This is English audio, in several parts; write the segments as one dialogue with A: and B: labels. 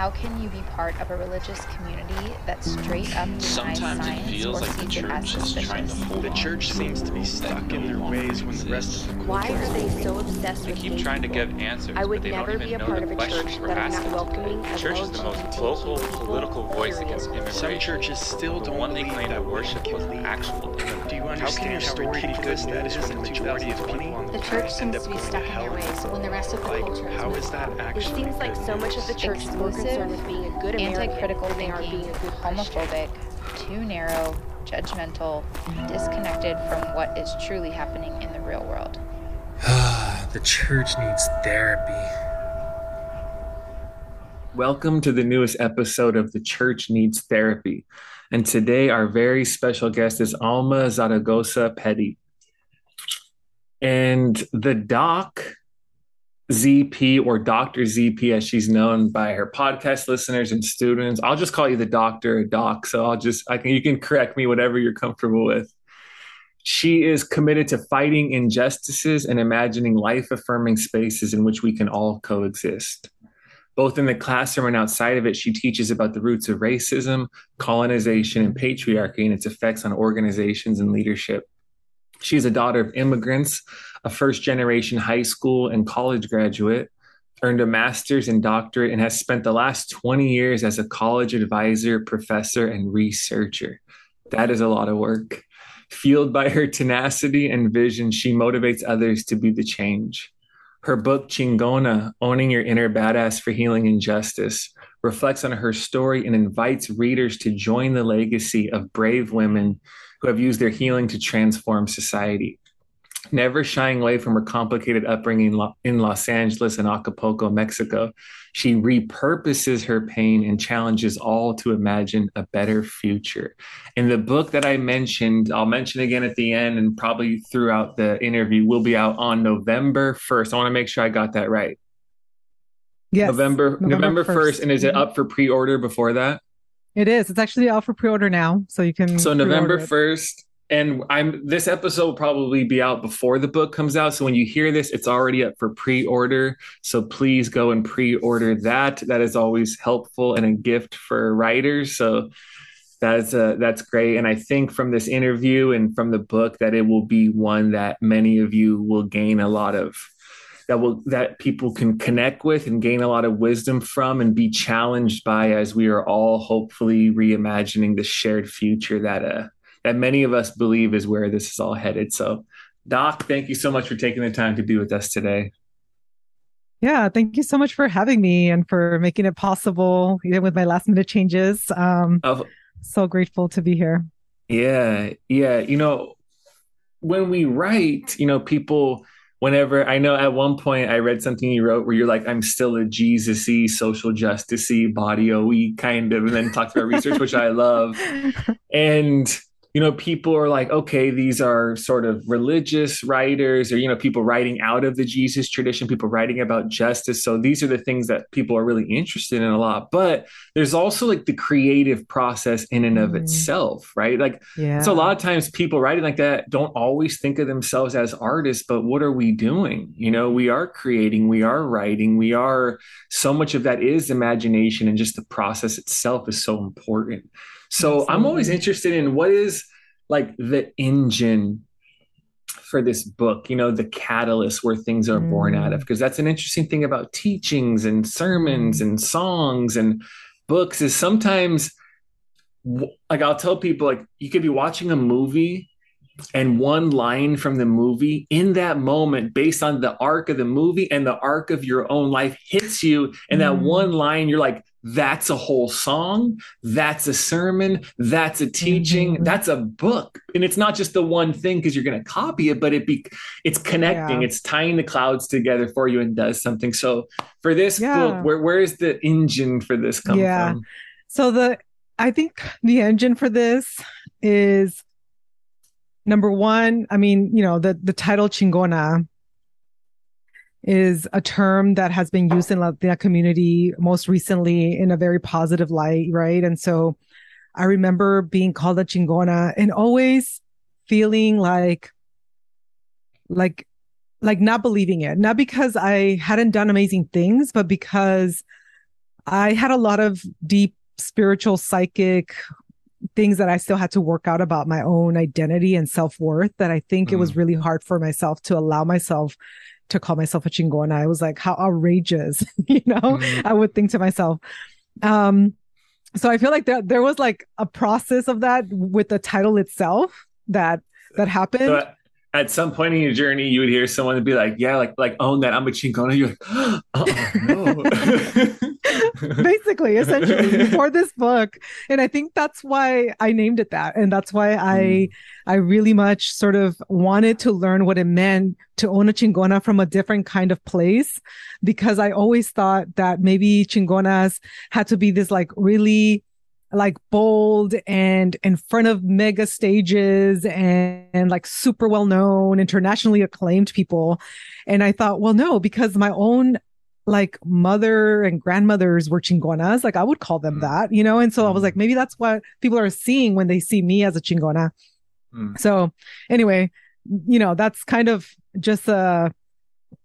A: How can you be part of a religious community that straight up denies
B: Sometimes it feels
A: or
B: like the
A: sees it as
B: church is trying to
A: suspicious?
B: hold
C: The
B: on
C: church
B: to
C: seems to be stuck in their ways when the rest of the
D: Why are they so obsessed
E: They
D: with
E: keep
D: gay
E: trying to give answers,
D: I would
E: but they
D: never
E: don't
D: be a
E: know
D: part
E: the
D: of a
E: questions
D: church
E: we're
D: that is
E: asking.
D: not welcoming
E: The church is the most
D: LGBTQ
E: vocal political voice against immigration.
C: Some churches still
E: the
C: don't
E: one they claim
C: that
E: worship
C: women
E: was
C: can
E: an
C: lead.
E: actual
C: Do you
E: immigrant.
C: understand how ridiculous that is when the majority of people on the
F: The church
C: end
F: seems
C: up
F: to be
C: going
F: stuck
C: to
F: in
C: hell?
F: their ways when the rest of the
C: Like,
F: culture is
C: how is that
F: on.
D: It seems like so much of the church is more concerned with being a good American
A: anti-critical
D: than they are
A: thinking,
D: being a good Christian.
A: homophobic, too narrow, judgmental, disconnected from what is truly happening in the real world.
G: Ah, the church needs therapy. Welcome to the newest episode of The Church Needs Therapy. And today, our very special guest is Alma Zaragoza Petty. And the doc, ZP, or Dr. ZP, as she's known by her podcast listeners and students, I'll just call you the doctor or doc. So I'll just, I can, you can correct me, whatever you're comfortable with. She is committed to fighting injustices and imagining life affirming spaces in which we can all coexist. Both in the classroom and outside of it, she teaches about the roots of racism, colonization, and patriarchy and its effects on organizations and leadership. She is a daughter of immigrants, a first generation high school and college graduate, earned a master's and doctorate, and has spent the last 20 years as a college advisor, professor, and researcher. That is a lot of work. Fueled by her tenacity and vision, she motivates others to be the change. Her book, Chingona Owning Your Inner Badass for Healing and Justice, reflects on her story and invites readers to join the legacy of brave women who have used their healing to transform society. Never shying away from her complicated upbringing in Los Angeles and Acapulco, Mexico, she repurposes her pain and challenges all to imagine a better future. In the book that I mentioned, I'll mention again at the end and probably throughout the interview, will be out on November 1st. I want to make sure I got that right.
H: Yes.
G: November November 1st. And is it
H: Mhm.
G: up for pre-order before that?
H: It is. It's actually out for pre-order now, so you can.
G: So November
H: pre-order it.
G: first, and I'm this episode will probably be out before the book comes out. So when you hear this, it's already up for pre-order. So please go and pre-order that. That is always helpful and a gift for writers. So that's uh, that's great. And I think from this interview and from the book that it will be one that many of you will gain a lot of that will that people can connect with and gain a lot of wisdom from and be challenged by as we are all hopefully reimagining the shared future that uh that many of us believe is where this is all headed. So Doc, thank you so much for taking the time to be with us today.
H: Yeah, thank you so much for having me and for making it possible, even with my last minute changes. Um,
G: Of
H: so grateful to be here.
G: Yeah, yeah. You know, when we write, you know, people, whenever I know at one point I read something you wrote where you're like, I'm still a Jesus y, social justice y, body OE kind of, and then talked about research, which I love. And, you know, people are like, okay, these are sort of religious writers or, you know, people writing out of the Jesus tradition, people writing about justice. So these are the things that people are really interested in a lot. But there's also like the creative process in and of
H: Mhm.
G: itself, right? Like,
H: Yeah.
G: so a lot of times people writing like that don't always think of themselves as artists, but what are we doing? You know, we are creating, we are writing, we are so much of that is imagination and just the process itself is so important. So I'm always interested in what is like the engine for this book, you know, the catalyst where things are born out of,
H: Mm.
G: because that's an interesting thing about teachings and sermons and songs and books is sometimes like I'll tell people like you could be watching a movie and one line from the movie in that moment based on the arc of the movie and the arc of your own life hits you and that
H: Mm.
G: one line you're like that's a whole song that's a sermon that's a teaching
H: Mhm.
G: that's a book and it's not just the one thing because you're going to copy it but it be it's connecting
H: Yeah.
G: it's tying the clouds together for you and does something so for this
H: Yeah.
G: book where where is the engine for this come
H: Yeah.
G: from
H: So the I think the engine for this is number one. I mean, you know, the the title chingona is a term that has been used in Latina community most recently in a very positive light, right? And so I remember being called a chingona and always feeling like like like not believing it, not because I hadn't done amazing things, but because I had a lot of deep spiritual, psychic things that I still had to work out about my own identity and self worth that I think mm. it was mm. really hard for myself to allow myself to call myself a chingona. I was like, how outrageous, you know, mm. I would think to myself. Um, so I feel like there, there was like a process of that with the title itself that, that happened. So
G: at some point in your journey, you would hear someone be like, "Yeah, like like own that I'm a chingona." You're like, "Oh
H: no." Basically, essentially, for this book, and I think that's why I named it that, and that's why I mm. I really much sort of wanted to learn what it meant to own a chingona from a different kind of place, because I always thought that maybe chingonas had to be this like really like bold and in front of mega stages and, and, like super well known, internationally acclaimed people. And I thought, well, no, because my own like mother and grandmothers were chingonas, like I would call them mm. that, you know? And so. I was like, mm. maybe that's what people are seeing when they see me as a chingona. Mm. So anyway, you know, that's kind of just a,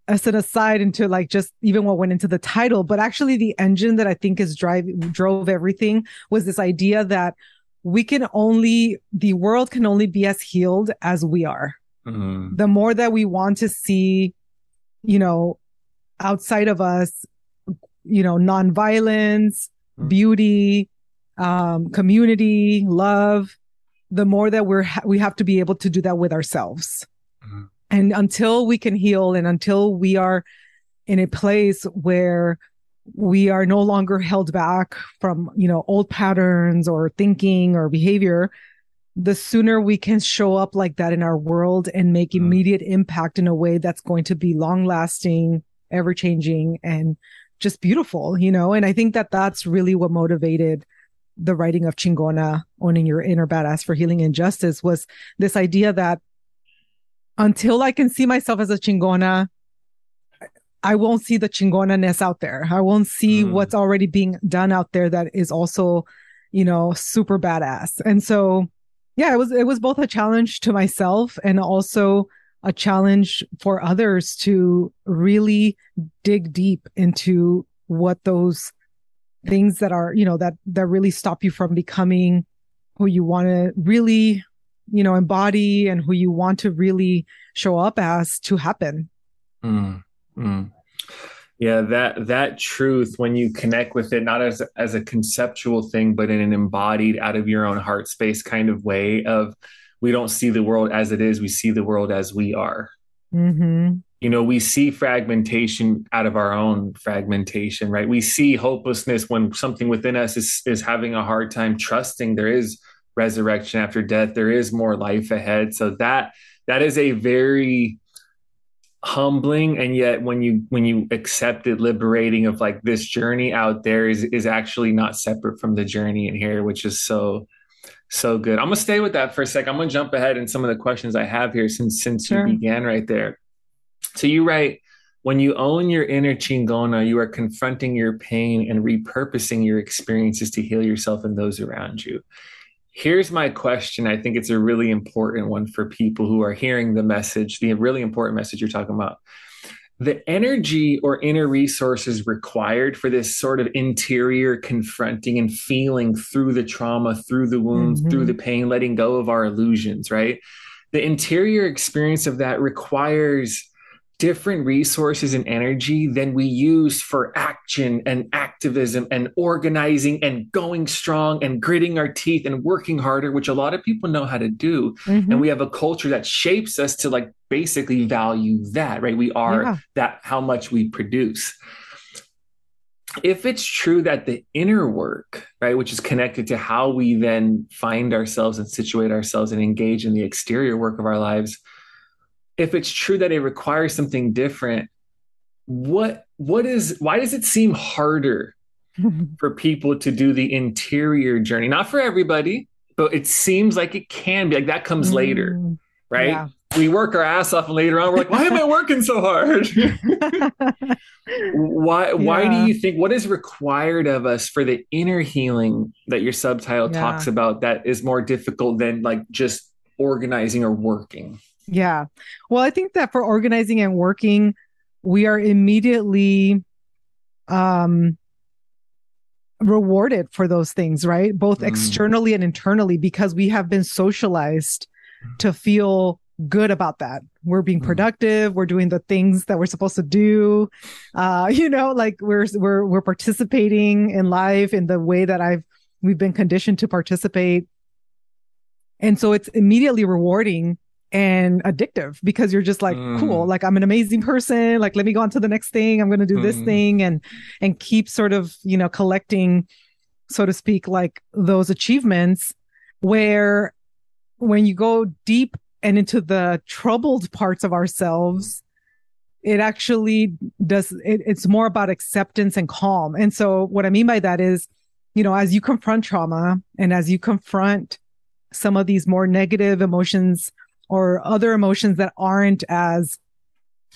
H: as an aside into like just even what went into the title, but actually the engine that I think is drive drove everything was this idea that we can only the world can only be as healed as we are. Mm-hmm. The more that we want to see, you know, outside of us, you know, nonviolence, mm-hmm. beauty, um, community, love, the more that we're ha- we have to be able to do that with ourselves. Mm-hmm. And until we can heal and until we are in a place where we are no longer held back from, you know, old patterns or thinking or behavior, the sooner we can show up like that in our world and make mm. immediate impact in a way that's going to be long lasting, ever changing and just beautiful, you know? And I think that that's really what motivated the writing of Chingona, owning your inner badass for healing and justice was this idea that until I can see myself as a chingona, I won't see the chingona-ness out there. I won't see mm. what's already being done out there that is also, you know, super badass. And so, yeah, it was, it was both a challenge to myself and also a challenge for others to really dig deep into what those things that are, you know, that, that really stop you from becoming who you want to really you know, embody and who you want to really show up as to happen.
G: Mm, mm. Yeah, that that truth when you connect with it, not as as a conceptual thing, but in an embodied, out of your own heart space kind of way of we don't see the world as it is, we see the world as we are. Mm-hmm. You know, we see fragmentation out of our own fragmentation, right? We see hopelessness when something within us is is having a hard time trusting there is resurrection after death there is more life ahead. So that that is a very humbling and yet when you when you accept it liberating of like this journey out there is is actually not separate from the journey in here which is so so good. I'm gonna stay with that for a sec. I'm gonna jump ahead in some of the questions i have here since since sure. you began right there. So you write when you own your inner chingona you are confronting your pain and repurposing your experiences to heal yourself and those around you Here's my question. I think it's a really important one for people who are hearing the message, the really important message you're talking about. The energy or inner resources required for this sort of interior confronting and feeling through the trauma, through the wounds, mm-hmm. through the pain, letting go of our illusions, right? The interior experience of that requires different resources and energy than we use for action and activism and organizing and going strong and gritting our teeth and working harder, which a lot of people know how to do. Mm-hmm. And we have a culture that shapes us to like basically value that, right? We are yeah. that how much we produce. If it's true that the inner work, right, which is connected to how we then find ourselves and situate ourselves and engage in the exterior work of our lives, if it's true that it requires something different, what what is why does it seem harder for people to do the interior journey? Not for everybody, but it seems like it can be like that comes later, mm, right? Yeah. We work our ass off and later on we're like, why am I working so hard? why why yeah. do you think what is required of us for the inner healing that your subtitle yeah. talks about that is more difficult than like just organizing or working?
H: Yeah. Well, I think that for organizing and working, we are immediately um rewarded for those things, right? Both
G: Mm.
H: externally and internally, because we have been socialized to feel good about that. We're being
G: Mm.
H: productive. We're doing the things that we're supposed to do. Uh, you know, like we're we're we're participating in life in the way that I've we've been conditioned to participate. And so it's immediately rewarding and addictive because you're just like,
G: Mm.
H: cool, like I'm an amazing person. Like, let me go on to the next thing. I'm going to do this
G: Mm.
H: thing and, and keep sort of, you know, collecting, so to speak, like those achievements where when you go deep and into the troubled parts of ourselves, it actually does, it, it's more about acceptance and calm. And so what I mean by that is, you know, as you confront trauma and as you confront some of these more negative emotions or other emotions that aren't as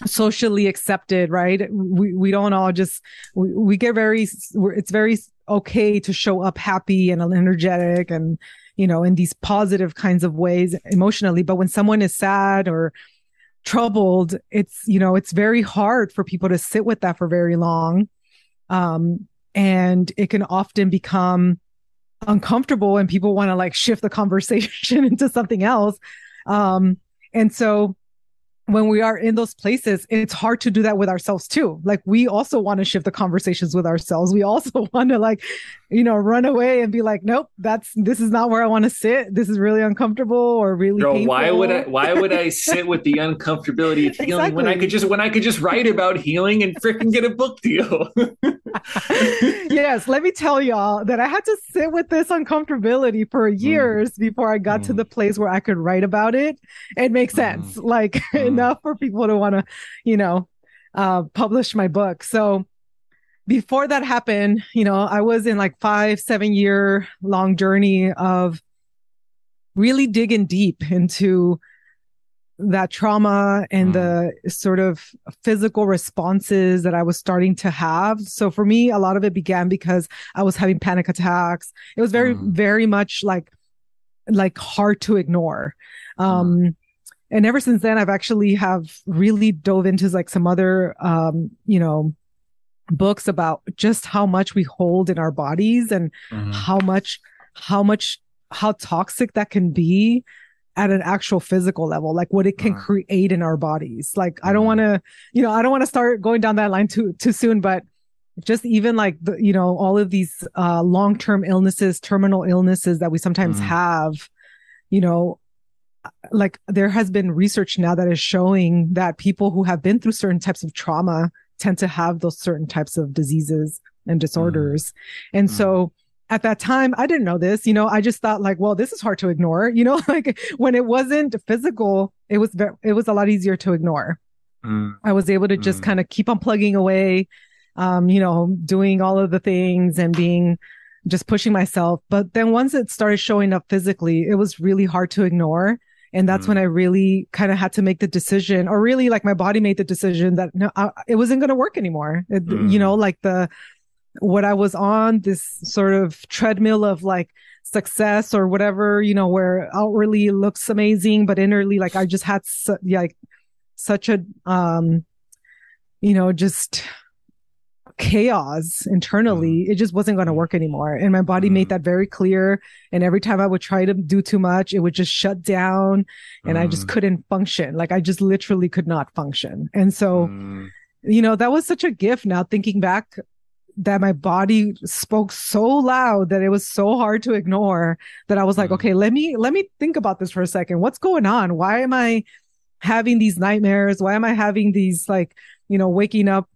H: socially accepted, right? We, we don't all just, we, we get very, it's very okay to show up happy and energetic and, you know, in these positive kinds of ways emotionally. But when someone is sad or troubled, it's, you know, it's very hard for people to sit with that for very long. Um, and it can often become uncomfortable and people want to like shift the conversation into something else. Um, and so when we are in those places, it's hard to do that with ourselves too. Like we also want to shift the conversations with ourselves. We also want to like, you know, run away and be like, nope, that's this is not where I want to sit. This is really uncomfortable or really
G: Girl, why would I why would I sit with the uncomfortability of healing when I could just when I could just write about healing and freaking get a book deal?
H: yes, let me tell y'all that I had to sit with this uncomfortability for years before I got to
G: Mm.
H: the place where I could write about it and make sense, like
G: Mm.
H: Enough for people to want to, you know, uh, publish my book. So before that happened, you know, I was in like five, seven year long journey of really digging deep into that trauma and the sort of physical responses that I was starting to have. So for me, a lot of it began because I was having panic attacks. It was very,
G: Mm.
H: very much like, like hard to ignore. Um, and ever since then, I've actually have really dove into like some other, um, you know, books about just how much we hold in our bodies and
G: Mhm.
H: how much, how much, how toxic that can be at an actual physical level, like what it can
G: Mm.
H: create in our bodies. Like, I don't
G: Mm.
H: want to, you know, I don't want to start going down that line too, too soon, but just even like the, you know, all of these, uh, long-term illnesses, terminal illnesses that we sometimes
G: Mhm.
H: have, you know, like there has been research now that is showing that people who have been through certain types of trauma tend to have those certain types of diseases and disorders. And
G: Mm.
H: so at that time, I didn't know this, you know, I just thought like, well, this is hard to ignore, you know, like when it wasn't physical, it was, ve- it was a lot easier to ignore.
G: Mm.
H: I was able to just
G: Mm.
H: kind of keep on plugging away, um, you know, doing all of the things and being just pushing myself. But then once it started showing up physically, it was really hard to ignore. And that's
G: Mm.
H: when I really kind of had to make the decision, or really like my body made the decision that no, I, it wasn't going to work anymore. It,
G: Mm.
H: You know, like the, what I was on this sort of treadmill of like success or whatever, you know, where outwardly looks amazing, but innerly, like I just had su- like such a, um, you know, just chaos internally. It just wasn't going to work anymore. And my body
G: Mm.
H: made that very clear. And every time I would try to do too much, it would just shut down and I just
G: Mm.
H: couldn't function. Like I just literally could not function. And so,
G: Mm.
H: you know, that was such a gift now thinking back that my body spoke so loud that it was so hard to ignore that I was like,
G: Mm.
H: okay, let me, let me think about this for a second. What's going on? Why am I having these nightmares? Why am I having these like, you know, waking up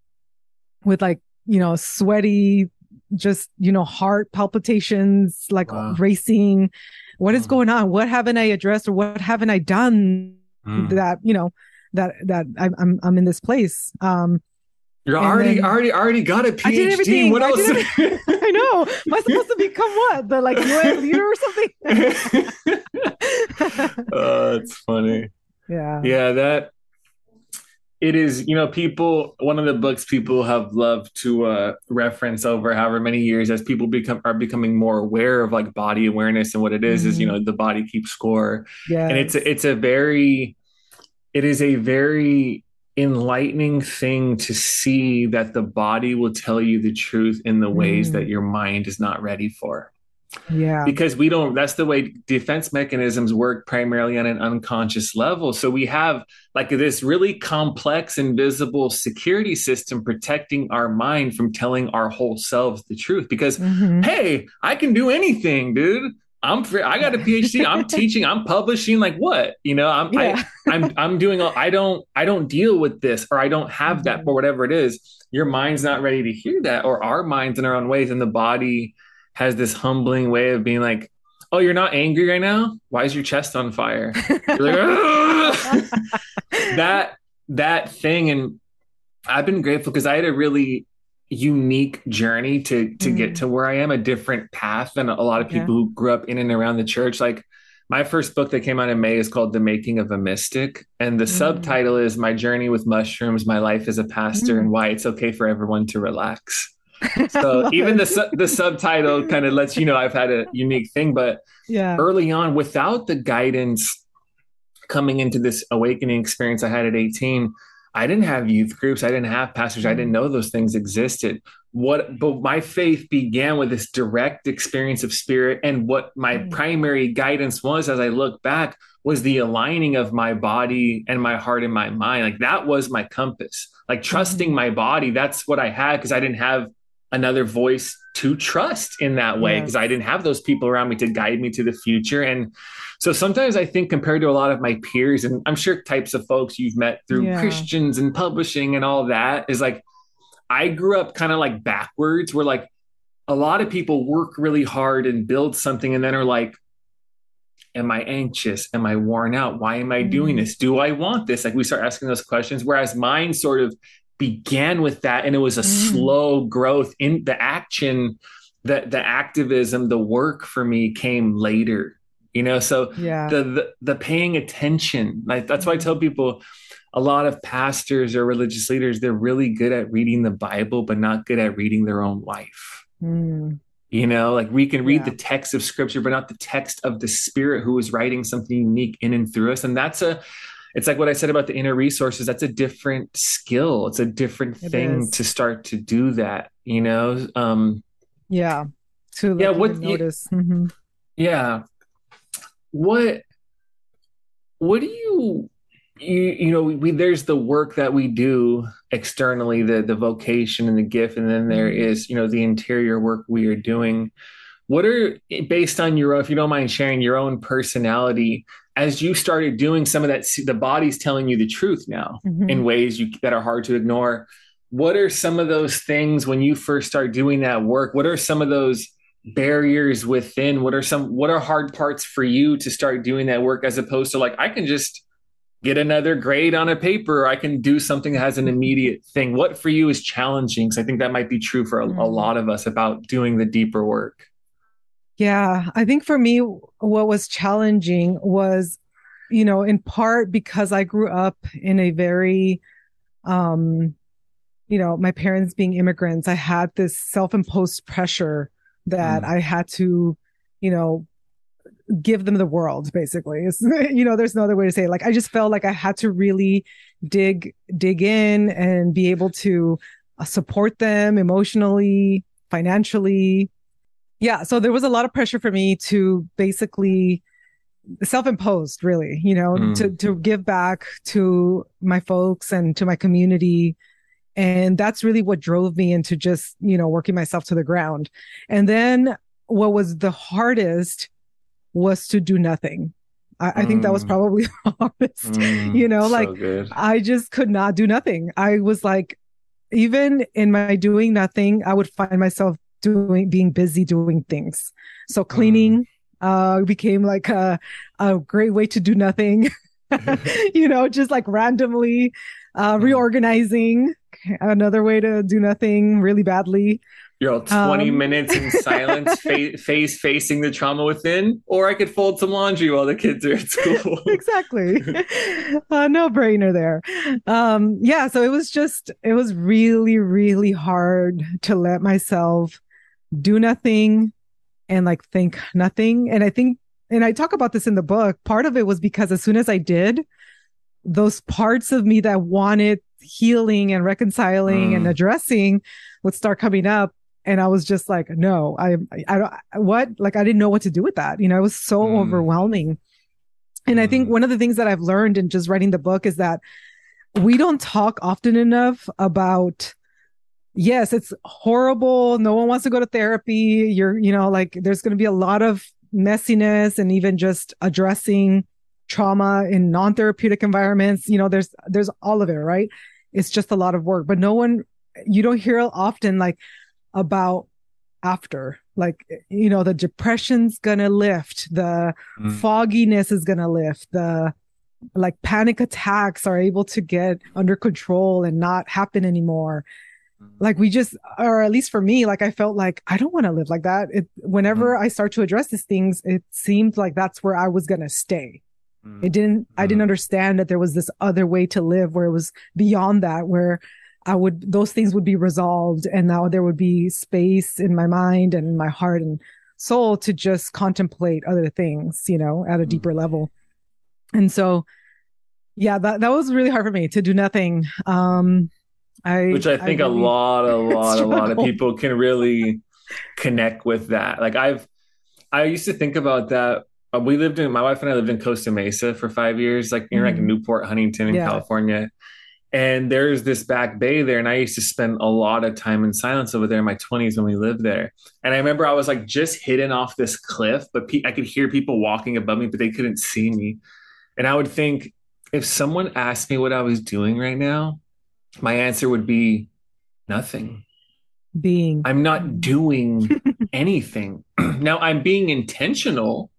H: with like, you know, sweaty, just, you know, heart palpitations, like
G: Wow.
H: racing. What is going on? What haven't I addressed or what haven't I done
G: Mm.
H: that, you know, that, that I'm, I'm, I'm in this place. Um,
G: You're
H: and
G: already
H: then-
G: already already got a
H: I did
G: PhD.
H: everything.
G: What
H: I
G: else?
H: I know. Am I supposed to become what? The like UN leader or something?
G: oh, it's funny.
H: yeah.
G: Yeah, that it is, you know, people one of the books people have loved to uh reference over however many years as people become are becoming more aware of like body awareness and what it is is, you know, the body keeps score.
H: Yeah.
G: And it's a, it's a very it is a very enlightening thing to see that the body will tell you the truth in the ways
H: Mm.
G: that your mind is not ready for
H: Yeah.
G: because we don't that's the way defense mechanisms work primarily on an unconscious level so we have like this really complex invisible security system protecting our mind from telling our whole selves the truth because
H: Mhm.
G: hey i can do anything dude i'm free i got a phd i'm teaching i'm publishing like what you know i'm
H: Yeah.
G: I, i'm i'm doing all, i don't i don't deal with this or i don't have that
H: Mhm.
G: or whatever it is your mind's not ready to hear that or our minds in our own ways and the body has this humbling way of being like oh you're not angry right now why is your chest on fire You're like, that that thing and i've been grateful because i had a really unique journey to to get
H: Mm.
G: to where i am a different path than a lot of
H: Yeah.
G: people who grew up in and around the church like my first book that came out in may is called the making of a mystic and the
H: Mm.
G: subtitle is my journey with mushrooms my life as a pastor
H: Mm.
G: and why it's okay for everyone to relax so even the su- the subtitle kind of lets you know i've had a unique thing but
H: yeah.
G: early on without the guidance coming into this awakening experience I had at 18, I didn't have youth groups. I didn't have pastors. I didn't know those things existed. What, but my faith began with this direct experience of spirit. And what my
H: Mm.
G: primary guidance was as I look back was the aligning of my body and my heart and my mind. Like that was my compass, like trusting
H: Mhm.
G: my body. That's what I had because I didn't have another voice to trust in that way because
H: Yes.
G: I didn't have those people around me to guide me to the future. And so sometimes I think compared to a lot of my peers, and I'm sure types of folks you've met through
H: Yeah.
G: Christians and publishing and all that, is like I grew up kind of like backwards, where like a lot of people work really hard and build something and then are like, Am I anxious? Am I worn out? Why am I doing
H: Mm.
G: this? Do I want this? Like we start asking those questions. Whereas mine sort of began with that and it was a
H: Mm.
G: slow growth in the action, the the activism, the work for me came later. You know, so
H: Yeah.
G: the, the the paying attention like that's why i tell people a lot of pastors or religious leaders they're really good at reading the bible but not good at reading their own life
H: Mm.
G: you know like we can read
H: Yeah.
G: the text of scripture but not the text of the spirit who is writing something unique in and through us and that's a it's like what i said about the inner resources that's a different skill it's a different
H: It
G: thing
H: is.
G: to start to do that you know um
H: Yeah. To
G: Yeah, what
H: even
G: you-
H: notice. Mhm.
G: yeah what what do you you you know we there's the work that we do externally the the vocation and the gift and then there
H: Mhm.
G: is you know the interior work we are doing what are based on your if you don't mind sharing your own personality as you started doing some of that the body's telling you the truth now
H: Mhm.
G: in ways you that are hard to ignore. What are some of those things when you first start doing that work? What are some of those barriers within? What are some what are hard parts for you to start doing that work as opposed to like I can just get another grade on a paper or I can do something that has an immediate thing. What for you is challenging? Because I think that might be true for a, a
H: Mm.
G: lot of us about doing the deeper work.
H: Yeah, I think for me, what was challenging was, you know, in part because I grew up in a very, um, you know, my parents being immigrants, I had this self-imposed pressure that
G: Mm.
H: I had to, you know, give them the world, basically. It's, you know, there's no other way to say it. Like, I just felt like I had to really dig, dig in and be able to uh, support them emotionally, financially, yeah so there was a lot of pressure for me to basically self-imposed really you know
G: Mm.
H: to to give back to my folks and to my community and that's really what drove me into just you know working myself to the ground and then what was the hardest was to do nothing i, I think that was
G: Mm.
H: probably the hardest
G: Mm,
H: you know like. I just could not do nothing. I was like, even in my doing nothing, I would find myself doing, being busy doing things. So cleaning, uh, became like a, a great way to do nothing, you know, just like randomly, uh,
G: Mm.
H: reorganizing, another way to do nothing really badly.
G: You're all 20
H: Um,
G: minutes in silence, fa- face facing the trauma within, or I could fold some laundry while the kids are at school.
H: exactly. uh, no brainer there. Um, yeah, so it was just, it was really, really hard to let myself do nothing and like think nothing. And I think, and I talk about this in the book, part of it was because as soon as I did, those parts of me that wanted healing and reconciling
G: Mm.
H: and addressing would start coming up. And I was just like, no, I, I don't, what? Like, I didn't know what to do with that. You know, it was so
G: Mm.
H: overwhelming. And I think
G: Mm.
H: one of the things that I've learned in just writing the book is that we don't talk often enough about yes it's horrible. No one wants to go to therapy. You're you know like there's going to be a lot of messiness and even just addressing trauma in non-therapeutic environments. You know there's there's all of it right? It's just a lot of work but no one you don't hear often like about after. Like you know the depression's gonna lift the
G: Mm.
H: fogginess is gonna lift the like panic attacks are able to get under control and not happen anymore like we just or at least for me like i felt like i don't want to live like that. It whenever i start to address these things it seemed like that's where i was going to stay. It didn't i didn't
G: Mm.
H: understand that there was this other way to live where it was beyond that where i would those things would be resolved and now there would be space in my mind and my heart and soul to just contemplate other things you know at a
G: Mm.
H: deeper level. And so yeah that, that was really hard for me to do nothing. Um i
G: which I think a
H: really-
G: lot, a lot, a lot of people can really connect with that. Like I've, I used to think about that. Uh, we lived in my wife and I lived in Costa Mesa for five years, like near like
H: Mhm.
G: Newport, Huntington, in
H: Yeah.
G: California. And there's this back bay there, and I used to spend a lot of time in silence over there in my 20s when we lived there. And I remember I was like just hidden off this cliff, but pe- I could hear people walking above me, but they couldn't see me. And I would think if someone asked me what I was doing right now, my answer would be nothing.
H: being
G: I'm not doing anything. now I'm being intentional,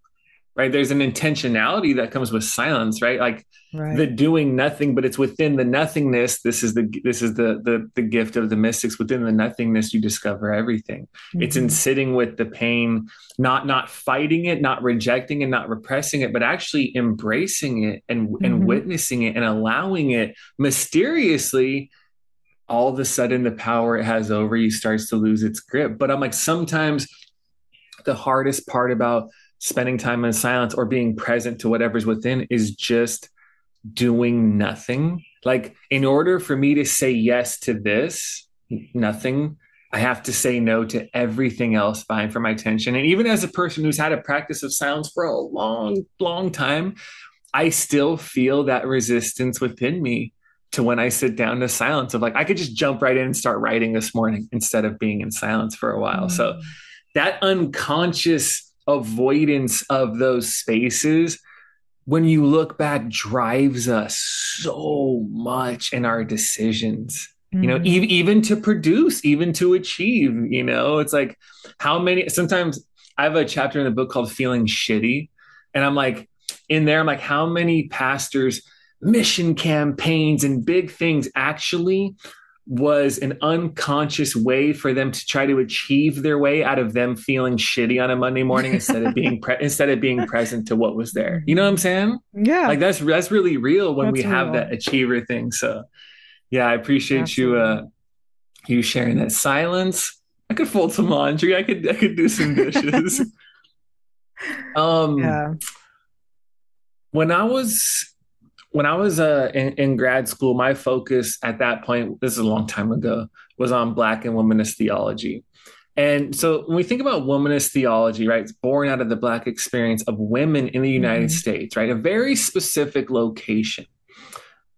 G: right? There's an intentionality that comes with silence, right? Like
H: right
G: the doing nothing, but it's within the nothingness. This is the this is the the the gift of the mystics. Within the nothingness, you discover everything. It's in
H: Mhm.
G: sitting with the pain, not not fighting it, not rejecting and not repressing it, but actually embracing it and and
H: Mhm.
G: witnessing it and allowing it mysteriously. All of a sudden, the power it has over you starts to lose its grip. But I'm like, sometimes the hardest part about spending time in silence or being present to whatever's within is just doing nothing. Like, in order for me to say yes to this, nothing, I have to say no to everything else vying for my attention. And even as a person who's had a practice of silence for a long, long time, I still feel that resistance within me to when I sit down to silence of like, I could just jump right in and start writing this morning instead of being in silence for a while. So mm. that unconscious avoidance of those spaces when you look back drives us so much in our decisions you know
H: Mhm.
G: even even to produce even to achieve you know it's like how many sometimes i have a chapter in the book called feeling shitty and i'm like in there i'm like how many pastors mission campaigns and big things actually was an unconscious way for them to try to achieve their way out of them feeling shitty on a Monday morning instead of being pre- instead of being present to what was there. You know what I'm saying?
H: yeah
G: Like that's that's really real when we
H: That's
G: have
H: real.
G: that achiever thing. So yeah, I appreciate you uh you sharing that silence. I could fold some laundry. I could I could do some dishes. um
H: yeah
G: when I was when I was uh, in, in grad school, my focus at that point, this is a long time ago, was on Black and womanist theology. And so when we think about womanist theology, right, it's born out of the Black experience of women in the United
H: Mhm.
G: States, right, a very specific location.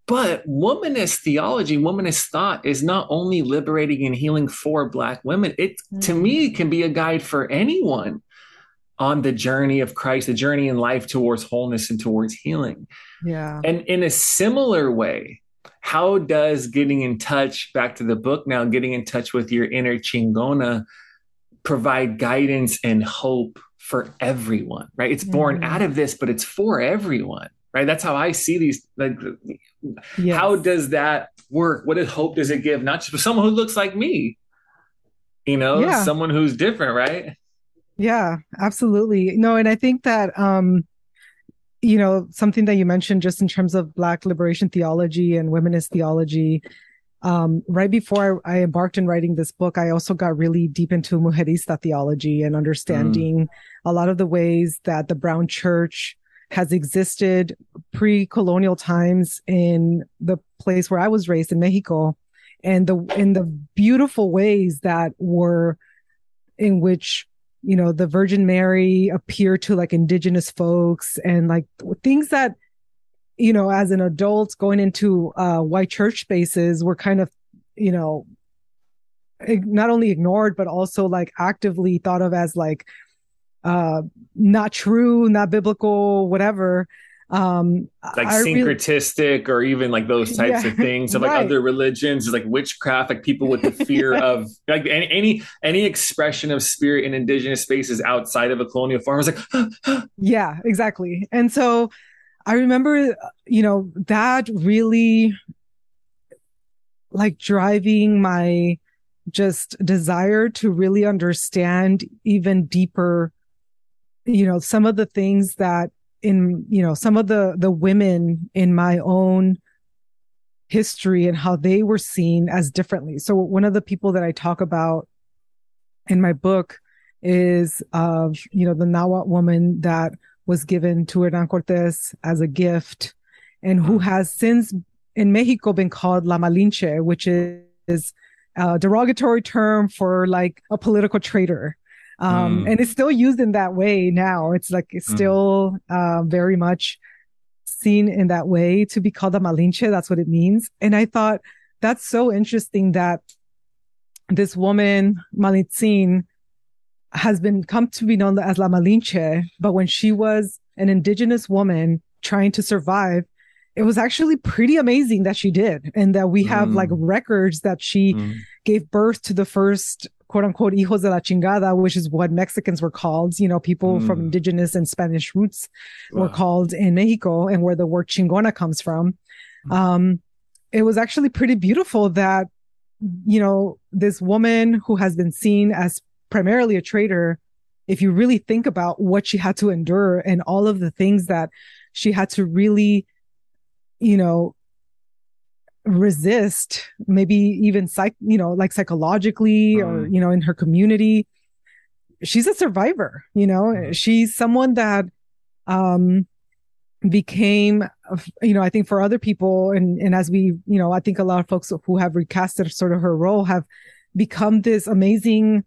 G: But womanist theology, womanist thought is not only liberating and healing for Black women, it to
H: Mhm.
G: me can be a guide for anyone on the journey of Christ, the journey in life towards wholeness and towards healing.
H: yeah
G: And in a similar way, how does getting in touch, back to the book now, getting in touch with your inner chingona provide guidance and hope for everyone, right? It's born
H: Mhm.
G: out of this, but it's for everyone, right? That's how I see these. Like,
H: Yes.
G: how does that work? What is hope does it give? Not just for someone who looks like me, you know,
H: Yeah.
G: someone who's different, right?
H: Yeah, absolutely. No, and I think that um you know, something that you mentioned just in terms of black liberation theology and womanist theology um right before I, I embarked in writing this book, I also got really deep into mujerista theology and understanding a lot of the ways that the brown church has existed pre-colonial times in the place where I was raised in Mexico and the in the beautiful ways that were in which you know the Virgin Mary appeared to like indigenous folks and like things that you know as an adult going into uh white church spaces were kind of you know not only ignored but also like actively thought of as like uh not true not biblical whatever um
G: like syncretistic really, or even like those types yeah, of things of like right. other religions like witchcraft like people with the fear of like any, any any expression of spirit in indigenous spaces outside of a colonial form is like
H: yeah exactly and so i remember you know that really like driving my just desire to really understand even deeper you know some of the things that in you know some of the the women in my own history and how they were seen as differently. So one of the people that i talk about in my book is of you know the Nahuatl woman that was given to Hernan Cortés as a gift and who mm-hmm. has since in Mexico been called La Malinche, which is a derogatory term for like a political traitor um, mm. and it's still used in that way now. It's like it's mm. still uh, very much seen in that way to be called a Malinche. That's what it means. And I thought that's so interesting that this woman Malintzin has been come to be known as La Malinche, but when she was an indigenous woman trying to survive, it was actually pretty amazing that she did, and that we have mm. like records that she mm. gave birth to the first quote unquote hijos de la chingada, which is what Mexicans were called. You know, people mm. from indigenous and Spanish roots wow. were called in Mexico and where the word chingona comes from. Mm. Um, it was actually pretty beautiful that, you know, this woman who has been seen as primarily a traitor, if you really think about what she had to endure and all of the things that she had to really, you know, resist maybe even psych you know like psychologically mm. or you know in her community she's a survivor you know mm. she's someone that um became you know i think for other people and and as we you know i think a lot of folks who have recasted sort of her role have become this amazing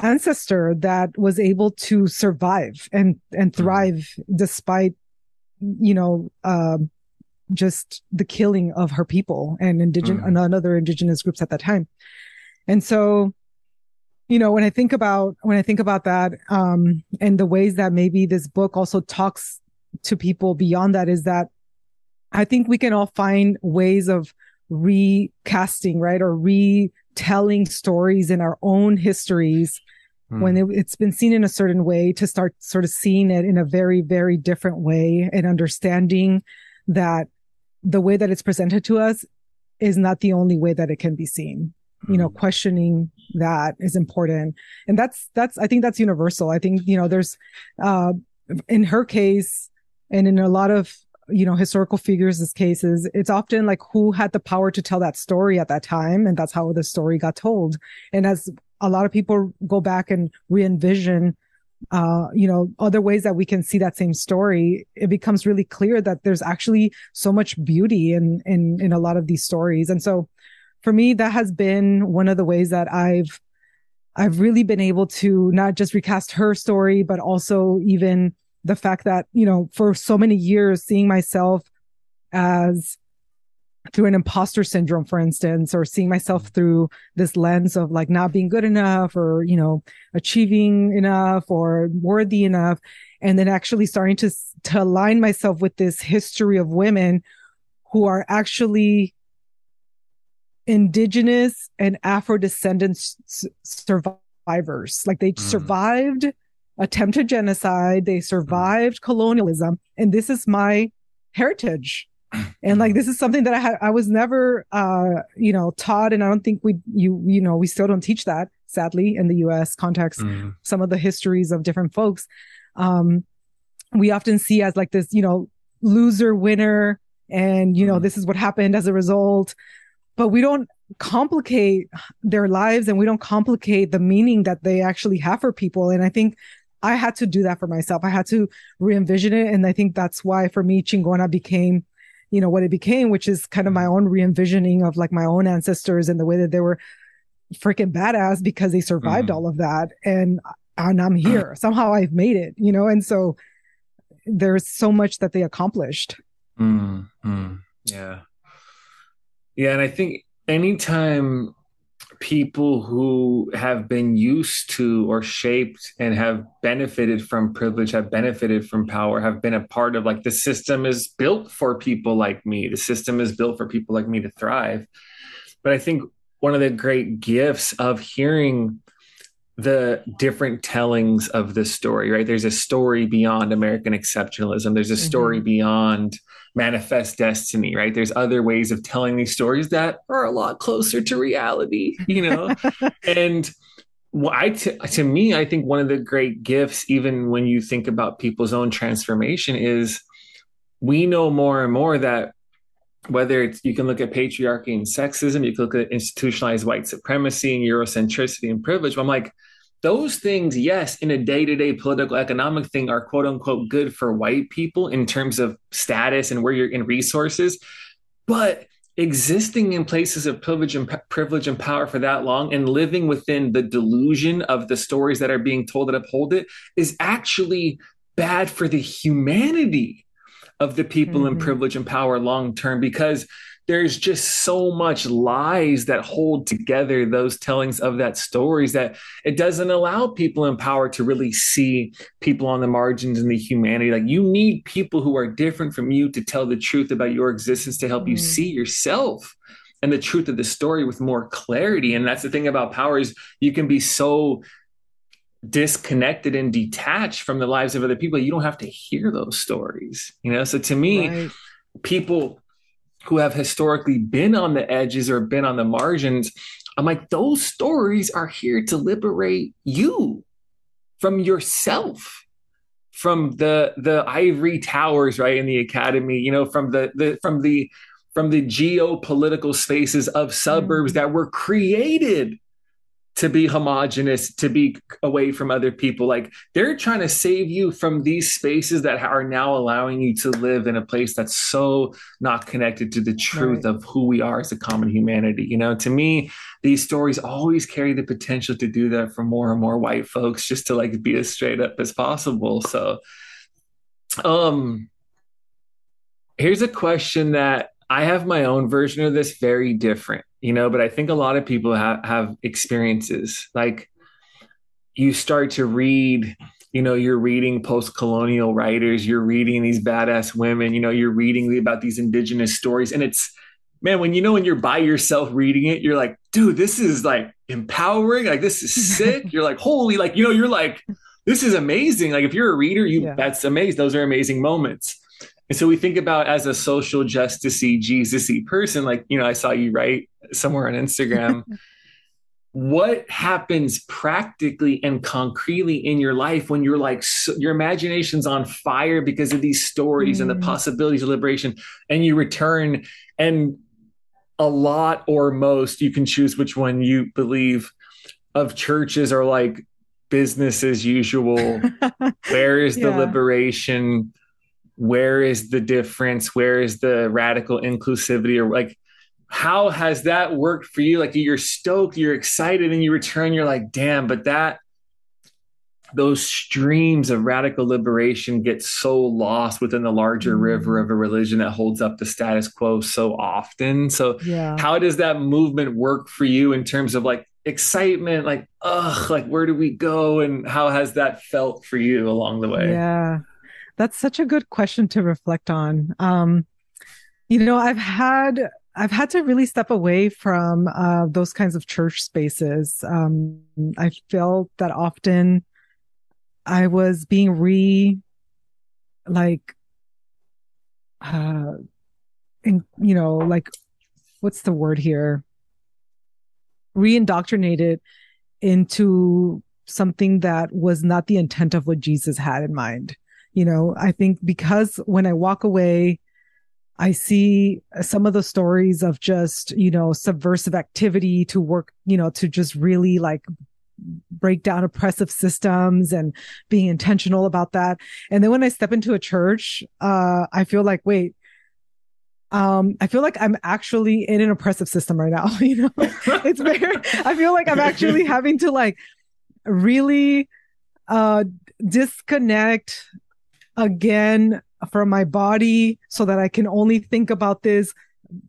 H: ancestor that was able to survive and and mm. thrive mm. despite you know um just the killing of her people and indigenous mm. and other indigenous groups at that time. And so, you know, when I think about when I think about that, um, and the ways that maybe this book also talks to people beyond that is that I think we can all find ways of recasting, right, or retelling stories in our own histories mm. when it, it's been seen in a certain way to start sort of seeing it in a very, very different way and understanding that the way that it's presented to us is not the only way that it can be seen. You know hmm. questioning that is important. And that's that's i think that's universal. I think you know there's uh in her case and in a lot of you know historical figures cases it's often like who had the power to tell that story at that time. And that's how the story got told. And as a lot of people go back and re-envision uh, you know, other ways that we can see that same story, it becomes really clear that there's actually so much beauty in, in, in a lot of these stories. And so for me, that has been one of the ways that I've, I've really been able to not just recast her story, but also even the fact that, you know, for so many years, seeing myself as through an imposter syndrome, for instance, or seeing myself mm. through this lens of like not being good enough or, you know, achieving enough or worthy enough. And then actually starting to, to align myself with this history of women who are actually indigenous and Afro descendants survivors. Like they mm. survived attempted genocide. They survived mm. colonialism. And this is my heritage and like this is something that I had I was never uh you know taught and I don't think we you you know we still don't teach that sadly in the US context mm. some of the histories of different folks um we often see as like this you know loser winner and you know mm. this is what happened as a result but we don't complicate their lives and we don't complicate the meaning that they actually have for people and I think I had to do that for myself. I had to re-envision it. And I think that's why for me, Chingona became, you know, what it became, which is kind of my own re-envisioning of like my own ancestors and the way that they were freaking badass because they survived
G: Mhm.
H: all of that. And, and I'm here. Somehow I've made it, you know, and so there's so much that they accomplished.
G: Mm, mm, yeah. Yeah. And I think anytime people who have been used to or shaped and have benefited from privilege, have benefited from power, have been a part of like the system is built for people like me. The system is built for people like me to thrive. But I think one of the great gifts of hearing the different tellings of the story, right? There's a story beyond American exceptionalism. There's a story mm-hmm. beyond manifest destiny, right? There's other ways of telling these stories that are a lot closer to reality, you know? and wh- I t- to me, I think one of the great gifts, even when you think about people's own transformation, is we know more and more that whether it's you can look at patriarchy and sexism, you can look at institutionalized white supremacy and Eurocentricity and privilege. I'm like, those things, yes, in a day to day political economic thing are quote unquote good for white people in terms of status and where you're in resources. But existing in places of privilege and privilege and power for that long and living within the delusion of the stories that are being told that uphold it is actually bad for the humanity of the people in
H: Mhm.
G: privilege and power long term because there's just so much lies that hold together those tellings of that stories that it doesn't allow people in power to really see people on the margins and the humanity like you need people who are different from you to tell the truth about your existence to help you
H: Mm.
G: see yourself and the truth of the story with more clarity and that's the thing about power is you can be so disconnected and detached from the lives of other people you don't have to hear those stories you know so to me
H: Right.
G: people who have historically been on the edges or been on the margins i'm like those stories are here to liberate you from yourself from the the ivory towers right in the academy you know from the the from the from the geopolitical spaces of suburbs
H: Mhm.
G: that were created to be homogenous, to be away from other people. Like they're trying to save you from these spaces that are now allowing you to live in a place that's so not connected to the truth
H: Right.
G: of who we are as a common humanity. You know, to me, these stories always carry the potential to do that for more and more white folks, just to like be as straight up as possible. So, um, here's a question that I have my own version of this very different, you know, but I think a lot of people have, have experiences like you start to read, you know, you're reading post colonial writers, you're reading these badass women, you know, you're reading about these indigenous stories. And it's, man, when you know, when you're by yourself reading it, you're like, dude, this is like empowering. Like, this is sick. you're like, holy, like, you know, you're like, this is amazing. Like, if you're a reader, you,
H: Yeah.
G: that's amazing. Those are amazing moments. And so we think about as a social justicey, Jesus-y person, like, you know, I saw you write somewhere on Instagram. what happens practically and concretely in your life when you're like so, your imagination's on fire because of these stories and the
H: Mm.
G: possibilities of liberation and you return and a lot or most you can choose which one you believe of churches are like business as usual. Where is the liberation? Where is the difference? Where is the radical inclusivity? Or like how has that worked for you like you're stoked you're excited and you return you're like damn but that those streams of radical liberation get so lost within the larger
H: Mm.
G: river of a religion that holds up the status quo so often so
H: yeah.
G: how does that movement work for you in terms of like excitement like ugh like where do we go and how has that felt for you along the way
H: Yeah. That's such a good question to reflect on. Um, you know, I've had I've had to really step away from uh, those kinds of church spaces. Um, I felt that often I was being re like uh in, you know, like what's the word here? Re-indoctrinated into something that was not the intent of what Jesus had in mind. You know, I think because when I walk away, I see some of the stories of just, you know, subversive activity to work, you know, to just really like break down oppressive systems and being intentional about that. And then when I step into a church, uh, I feel like, wait, um, I feel like I'm actually in an oppressive system right now. You know, it's very, I feel like I'm actually having to like really, uh, disconnect again from my body so that I can only think about this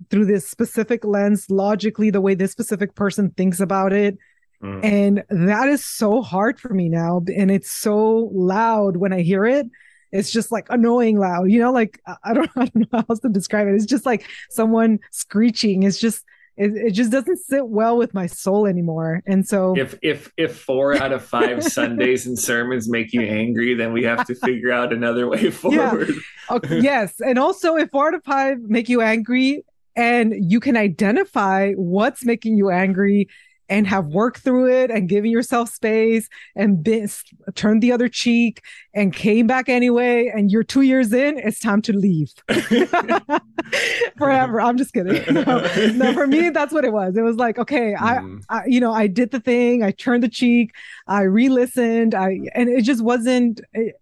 H: through this specific lens, logically, the way this specific person thinks about it. Mm. And that is so hard for me now. And it's so loud when I hear it. It's just like annoying loud, you know, like I don't, I don't know how else to describe it. It's just like someone screeching. It's just, it, it just doesn't sit well with my soul anymore. And so
G: if if if four out of five Sundays and sermons make you angry, then we have to figure out another way forward.
H: Yeah. Okay, yes. And also if four out of five make you angry and you can identify what's making you angry and have worked through it and given yourself space and been, turned the other cheek and came back anyway. And you're two years in, it's time to leave forever. I'm just kidding. No, no, for me, that's what it was. It was like, okay, mm. I, I, you know, I did the thing. I turned the cheek. I re-listened. I, and it just wasn't, it,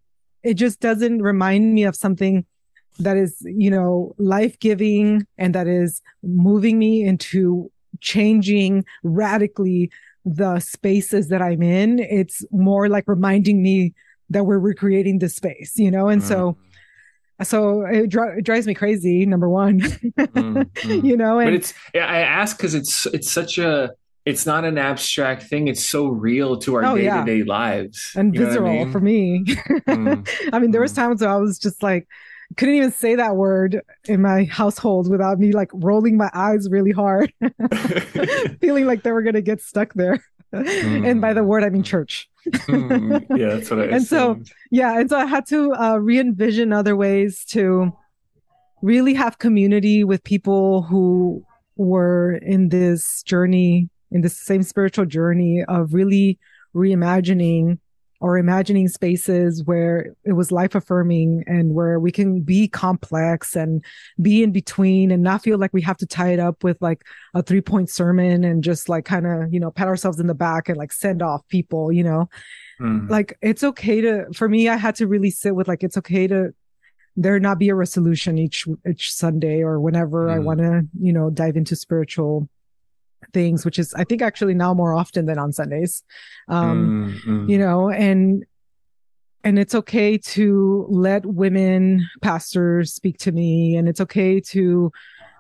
H: it just doesn't remind me of something that is, you know, life giving and that is moving me into changing radically the spaces that I'm in. It's more like reminding me that we're recreating the space, you know? And mm. so, so it, dri- it, drives me crazy. Number one, mm, you know, and
G: but it's, I ask cause it's, it's such a, it's not an abstract thing. It's so real to our day to day lives
H: and visceral I mean? for me. mm, I mean, there was mm. times where I was just like, couldn't even say that word in my household without me like rolling my eyes really hard, feeling like they were going to get stuck there. Mm. And by the word, I mean church.
G: mm. Yeah, that's what I.
H: and so, yeah, and so I had to uh, re envision other ways to really have community with people who were in this journey, in this same spiritual journey of really reimagining or imagining spaces where it was life affirming and where we can be complex and be in between and not feel like we have to tie it up with like a three point sermon and just like kind of, you know, pat ourselves in the back and like send off people, you know, mm. like it's okay to, for me, I had to really sit with like, it's okay to, there not be a resolution each, each Sunday or whenever mm. I want to, you know, dive into spiritual things, which is, I think actually now more often than on Sundays. Um, mm-hmm. you know, and, and it's okay to let women pastors speak to me and it's okay to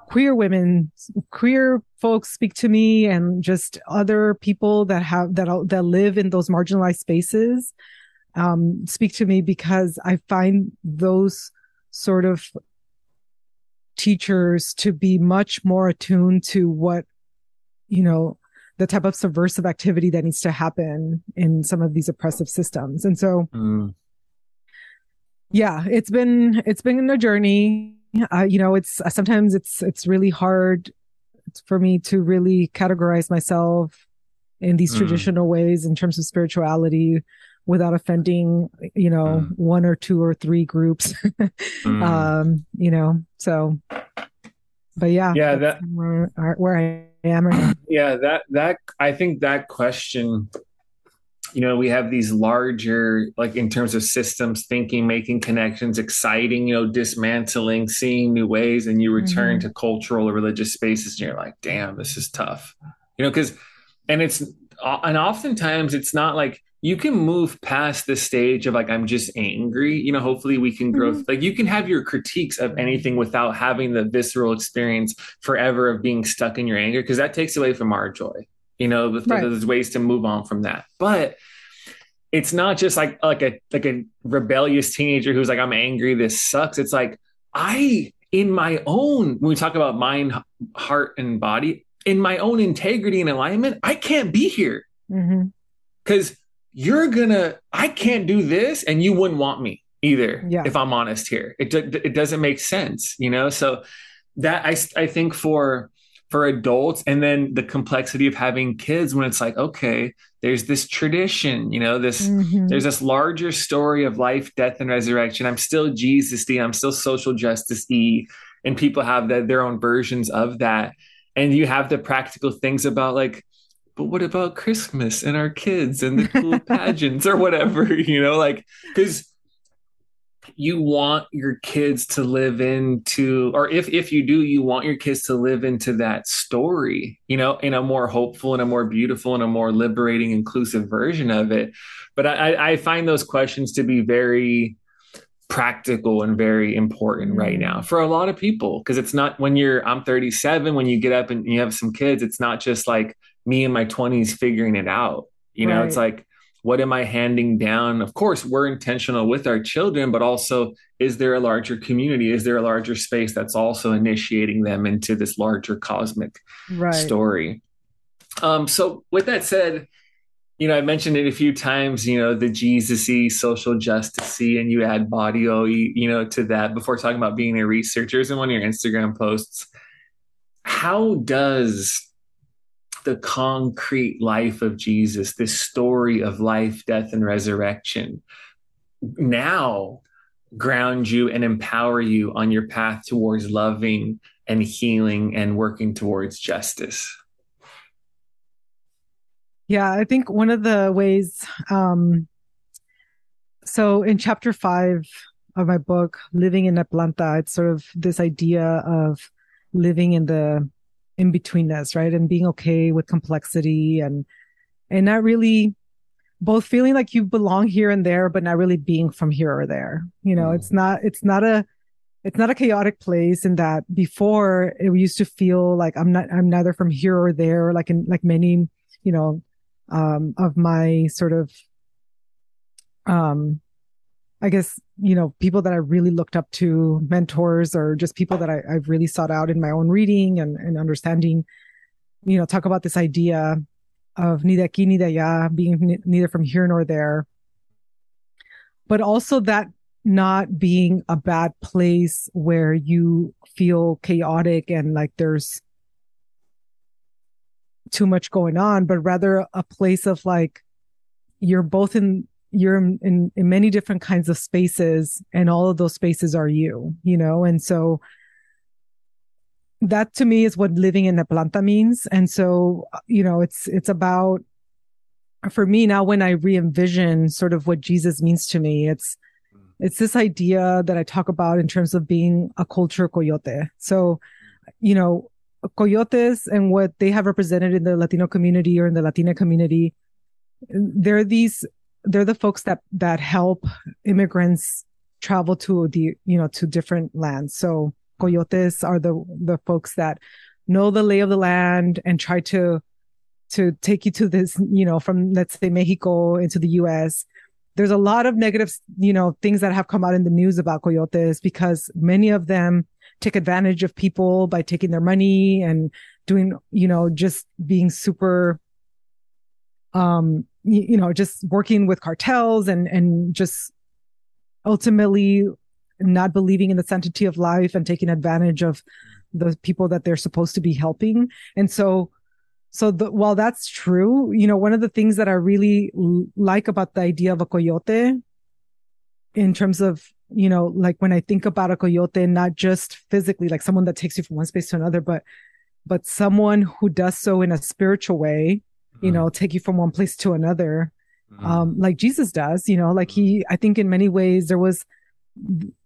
H: queer women, queer folks speak to me and just other people that have, that, that live in those marginalized spaces, um, speak to me because I find those sort of teachers to be much more attuned to what you know, the type of subversive activity that needs to happen in some of these oppressive systems. And so, mm. yeah, it's been, it's been a journey. Uh, you know, it's uh, sometimes it's, it's really hard for me to really categorize myself in these mm. traditional ways in terms of spirituality without offending, you know, mm. one or two or three groups. Mm. um, you know, so, but yeah,
G: yeah, that
H: where, where I am
G: yeah that that i think that question you know we have these larger like in terms of systems thinking making connections exciting you know dismantling seeing new ways and you return mm-hmm. to cultural or religious spaces and you're like damn this is tough you know because and it's and oftentimes it's not like you can move past the stage of like i'm just angry you know hopefully we can grow mm-hmm. like you can have your critiques of anything without having the visceral experience forever of being stuck in your anger because that takes away from our joy you know right. there's ways to move on from that but it's not just like like a like a rebellious teenager who's like i'm angry this sucks it's like i in my own when we talk about mind heart and body in my own integrity and alignment i can't be here because mm-hmm you're gonna i can't do this and you wouldn't want me either yeah. if i'm honest here it, it doesn't make sense you know so that i i think for for adults and then the complexity of having kids when it's like okay there's this tradition you know this mm-hmm. there's this larger story of life death and resurrection i'm still jesus i'm still social justice e and people have the, their own versions of that and you have the practical things about like but what about Christmas and our kids and the cool pageants or whatever, you know, like, because you want your kids to live into or if if you do you want your kids to live into that story you know in a more hopeful and a more beautiful and a more liberating inclusive version of it but i i find those questions to be very practical and very important right mm. now for a lot of people because it's not when you're I'm 37 when you get up and you have some kids it's not just like me in my 20s figuring it out you know right. it's like what am I handing down of course we're intentional with our children but also is there a larger community is there a larger space that's also initiating them into this larger cosmic right. story um so with that said you know, I mentioned it a few times, you know, the Jesus-y, social justicey, and you add barrio, you know, to that before talking about being a researcher in one of your Instagram posts. How does the concrete life of Jesus, this story of life, death, and resurrection, now ground you and empower you on your path towards loving and healing and working towards justice?
H: Yeah, I think one of the ways, um, so in chapter five of my book, Living in Nepantla, it's sort of this idea of living in the in betweenness, right? And being okay with complexity and, and not really both feeling like you belong here and there, but not really being from here or there. You know, mm. it's not, it's not a, it's not a chaotic place in that before it used to feel like I'm not, I'm neither from here or there, like in, like many, you know, um, of my sort of, um, I guess, you know, people that I really looked up to, mentors, or just people that I, have really sought out in my own reading and, and understanding, you know, talk about this idea of de aquí de allá, being neither from here nor there. But also that not being a bad place where you feel chaotic and like there's too much going on, but rather a place of like, you're both in, you're in, in, in many different kinds of spaces and all of those spaces are you, you know? And so that to me is what living in Nepantla means. And so, you know, it's, it's about, for me now when I re-envision sort of what Jesus means to me, it's, mm. it's this idea that I talk about in terms of being a culture coyote. So, you know, coyotes and what they have represented in the Latino community or in the Latina community, they're these, they're the folks that, that help immigrants travel to the, you know, to different lands. So coyotes are the, the folks that know the lay of the land and try to, to take you to this, you know, from let's say Mexico into the US. There's a lot of negative, you know, things that have come out in the news about coyotes because many of them take advantage of people by taking their money and doing, you know, just being super, um, you, know, just working with cartels and, and just ultimately not believing in the sanctity of life and taking advantage of the people that they're supposed to be helping. And so, so the, while that's true, you know, one of the things that I really like about the idea of a coyote in terms of you know, like when I think about a coyote, not just physically, like someone that takes you from one space to another, but, but someone who does so in a spiritual way, you know, mm-hmm. take you from one place to another, mm-hmm. um, like Jesus does, you know, like he, I think in many ways there was,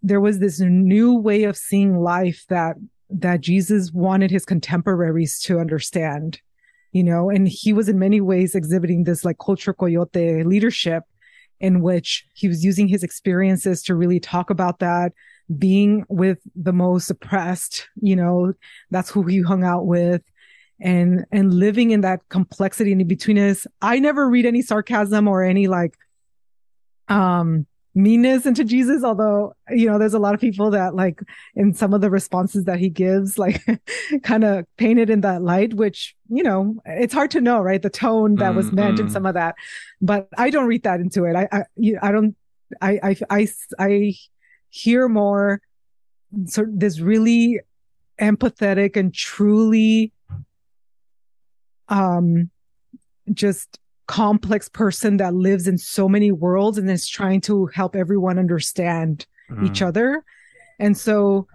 H: there was this new way of seeing life that, that Jesus wanted his contemporaries to understand, you know, and he was in many ways exhibiting this like culture coyote leadership in which he was using his experiences to really talk about that being with the most oppressed you know that's who he hung out with and and living in that complexity in between us i never read any sarcasm or any like um meanness into Jesus, although, you know, there's a lot of people that like in some of the responses that he gives, like kind of painted in that light, which, you know, it's hard to know, right? The tone that was meant in mm-hmm. some of that, but I don't read that into it. I, I, I don't, I, I, I, I hear more sort of this really empathetic and truly, um, just complex person that lives in so many worlds and is trying to help everyone understand mm. each other. And so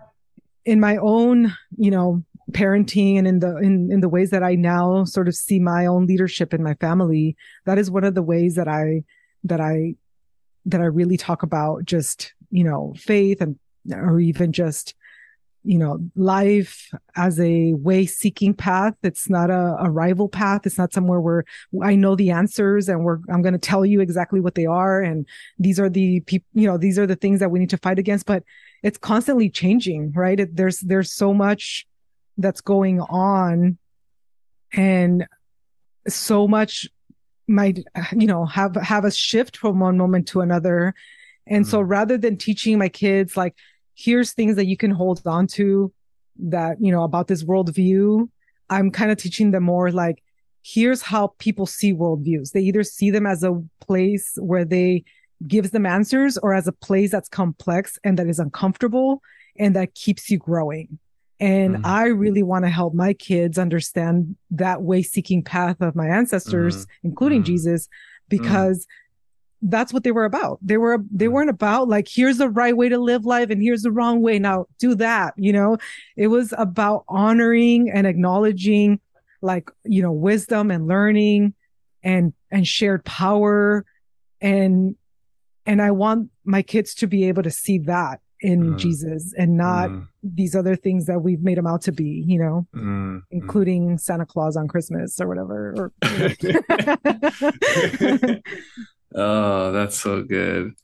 H: in my own, you know, parenting and in the in, in the ways that I now sort of see my own leadership in my family, that is one of the ways that I that I that I really talk about just, you know, faith and or even just you know life as a way seeking path. It's not a, a rival path. It's not somewhere where i know the answers and we're i'm going to tell you exactly what they are. And these are the people you know these are the things that we need to fight against but it's constantly changing right? It, there's there's so much that's going on and so much might you know have have a shift from one moment to another. And mm-hmm. so rather than teaching my kids like here's things that you can hold on to that you know about this worldview i'm kind of teaching them more like here's how people see worldviews they either see them as a place where they gives them answers or as a place that's complex and that is uncomfortable and that keeps you growing and mm-hmm. I really want to help my kids understand that way seeking path of my ancestors, mm-hmm. including mm-hmm. Jesus, because mm-hmm. That's what they were about. They were, they weren't about like, here's the right way to live life and here's the wrong way. Now do that. You know, it was about honoring and acknowledging like, you know, wisdom and learning and, and shared power. And, and I want my kids to be able to see that in mm. Jesus and not mm. these other things that we've made him out to be, you know, mm. including Santa Claus on Christmas or whatever. Or,
G: oh, that's so good.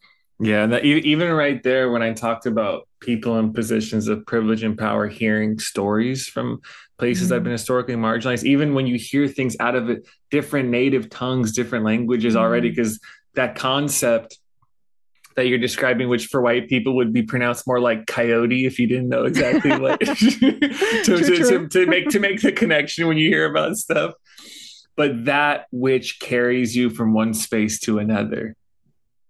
G: Yeah, that, even right there, when I talked about people in positions of privilege and power hearing stories from places that have mm-hmm. been historically marginalized, even when you hear things out of it, different native tongues, different languages already, because mm-hmm. that concept that you're describing, which for white people would be pronounced more like coyote if you didn't know exactly what to, true, to, true. to, to make to make the connection when you hear about stuff. But that which carries you from one space to another.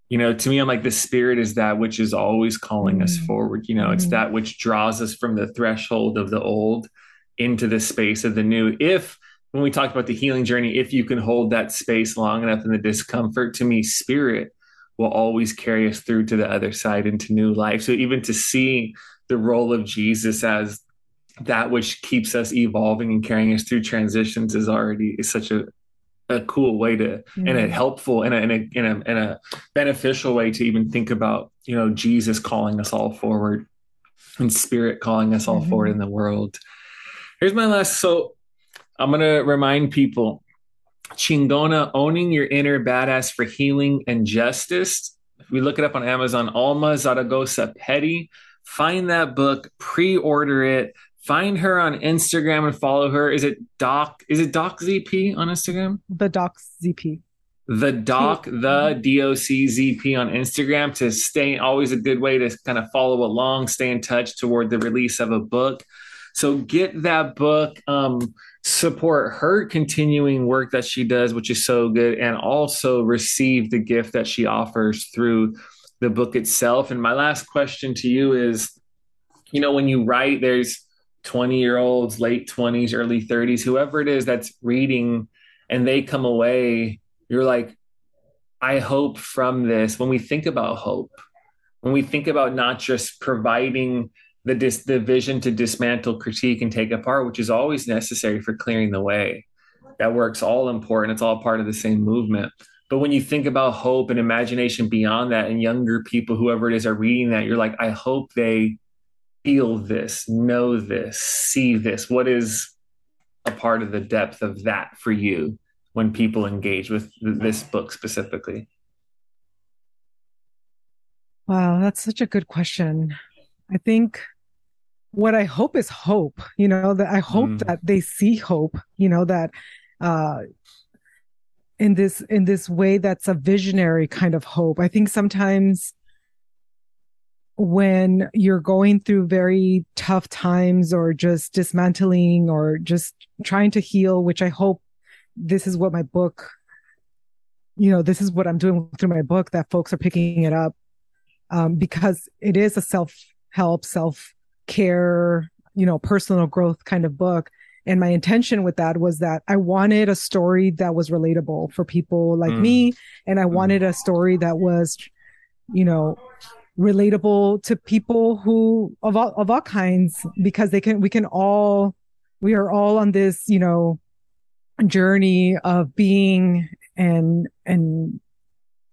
G: You know, to me, I'm like the spirit is that which is always calling mm. us forward. You know, mm. it's that which draws us from the threshold of the old into the space of the new. If when we talked about the healing journey, if you can hold that space long enough in the discomfort, to me, spirit will always carry us through to the other side into new life. So even to see the role of Jesus as that which keeps us evolving and carrying us through transitions is already is such a a cool way to mm-hmm. and a helpful and a, and a and a and a beneficial way to even think about you know Jesus calling us all forward and spirit calling us all mm-hmm. forward in the world. Here's my last so I'm going to remind people Chingona, Owning Your Inner Badass for Healing and Justice. If we look it up on Amazon, Alma Zaragoza Petty. Find that book, pre order it. Find her on Instagram and follow her. Is it Doc? Is it Doc ZP on Instagram?
H: The Doc ZP.
G: The Doc, the DOC on Instagram to stay always a good way to kind of follow along, stay in touch toward the release of a book. So get that book. Um, support her continuing work that she does, which is so good, and also receive the gift that she offers through the book itself. And my last question to you is you know, when you write, there's 20 year olds, late 20s, early 30s, whoever it is that's reading, and they come away, you're like, I hope from this, when we think about hope, when we think about not just providing the dis- the vision to dismantle, critique, and take apart, which is always necessary for clearing the way. That work's all important. It's all part of the same movement. But when you think about hope and imagination beyond that, and younger people, whoever it is, are reading that, you're like, I hope they feel this, know this, see this. What is a part of the depth of that for you when people engage with this book specifically?
H: Wow, that's such a good question. I think what I hope is hope, you know, that I hope mm. that they see hope, you know, that uh in this in this way that's a visionary kind of hope. I think sometimes when you're going through very tough times or just dismantling or just trying to heal, which I hope this is what my book, you know, this is what I'm doing through my book that folks are picking it up um, because it is a self help, self care, you know, personal growth kind of book. And my intention with that was that I wanted a story that was relatable for people like mm. me. And I mm. wanted a story that was, you know, relatable to people who of all, of all kinds, because they can, we can all we are all on this, you know, journey of being and and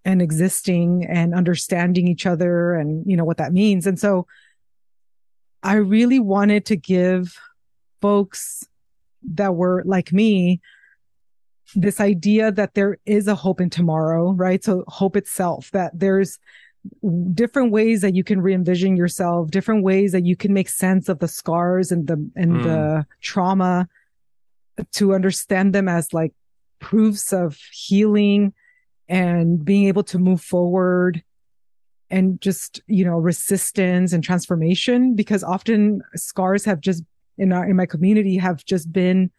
H: and existing and understanding each other and you know what that means. And so I really wanted to give folks that were like me this idea that there is a hope in tomorrow, right? So hope itself, that there's different ways that you can re-envision yourself, different ways that you can make sense of the scars and the and mm. the trauma to understand them as like proofs of healing and being able to move forward and just you know resistance and transformation because often scars have just in our in my community have just been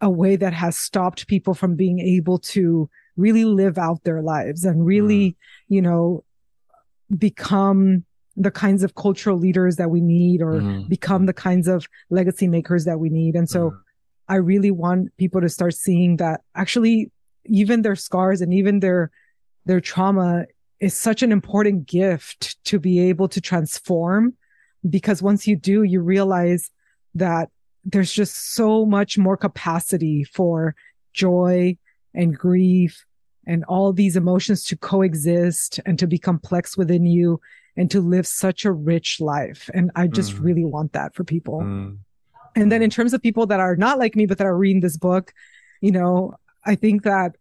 H: a way that has stopped people from being able to really live out their lives and really mm. you know become the kinds of cultural leaders that we need or mm. become the kinds of legacy makers that we need and so mm. i really want people to start seeing that actually even their scars and even their their trauma is such an important gift to be able to transform because once you do, you realize that there's just so much more capacity for joy and grief and all these emotions to coexist and to be complex within you and to live such a rich life. And I just mm. really want that for people. Mm. And then in terms of people that are not like me, but that are reading this book, you know, I think that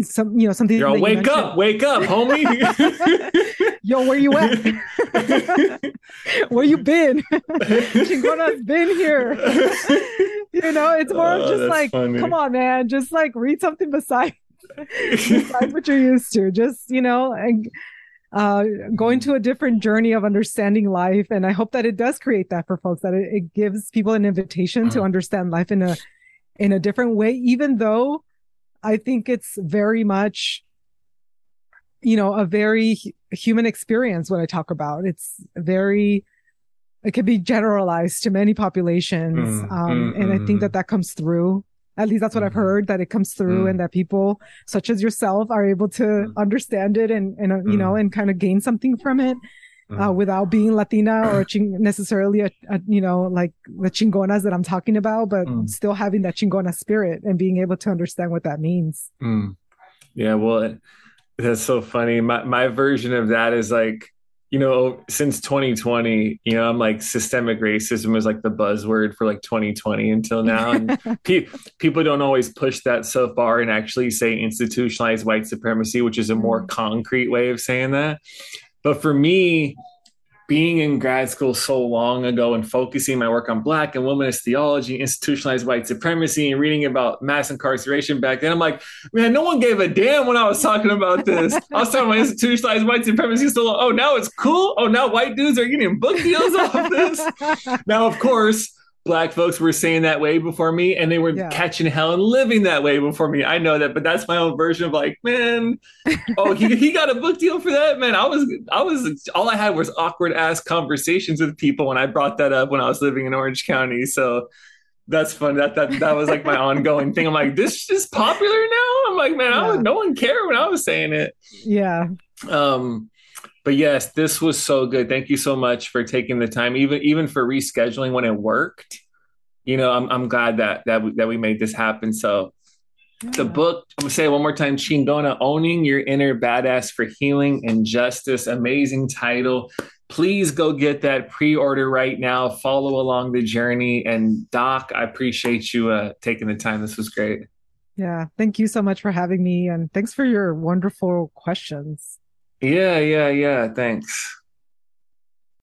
H: some you know something
G: Yo, wake up wake up homie
H: yo where you at where you been chingona's been here you know it's more oh, just like funny. come on man just like read something beside what you're used to just you know and uh, going to a different journey of understanding life and i hope that it does create that for folks that it, it gives people an invitation to mm. understand life in a in a different way even though I think it's very much, you know, a very human experience when I talk about. It's very, it can be generalized to many populations. Mm, um, mm, and I think that mm. that comes through. At least that's what I've mm-hmm. heard that it comes through and mm. that people such as yourself are able to mm. understand it and, and, uh, you know, and kind of gain something from it uh, mm. without being Latina or ching- necessarily a, a, you know like the chingonas that I'm talking about, but mm. still having that chingona spirit and being able to understand what that means.
G: Mm. Yeah, well, that's so funny. My my version of that is like you know since 2020 you know i'm like systemic racism is like the buzzword for like 2020 until now and pe- people don't always push that so far and actually say institutionalized white supremacy which is a more mm. concrete way of saying that but for me, being in grad school so long ago and focusing my work on black and womanist theology, institutionalized white supremacy, and reading about mass incarceration back then, I'm like, man, no one gave a damn when I was talking about this. I was talking about institutionalized white supremacy. So, oh, now it's cool. Oh, now white dudes are getting book deals off this. now, of course, black folks were saying that way before me and they were yeah. catching hell and living that way before me. I know that, but that's my own version of like, man, oh, he, he got a book deal for that, man. I was, I was, all I had was awkward ass conversations with people when I brought that up when I was living in Orange County. So that's fun. That, that, that was like my ongoing thing. I'm like, this is popular now. I'm like, man, yeah. no one cared when I was saying it.
H: Yeah.
G: Um, but yes, this was so good. Thank you so much for taking the time, even even for rescheduling when it worked. You know, I'm I'm glad that that we, that we made this happen. So, yeah. the book I'm gonna say it one more time: Chingona, owning your inner badass for healing and justice. Amazing title. Please go get that pre-order right now. Follow along the journey. And Doc, I appreciate you uh, taking the time. This was great.
H: Yeah, thank you so much for having me, and thanks for your wonderful questions.
G: Yeah, yeah, yeah. Thanks.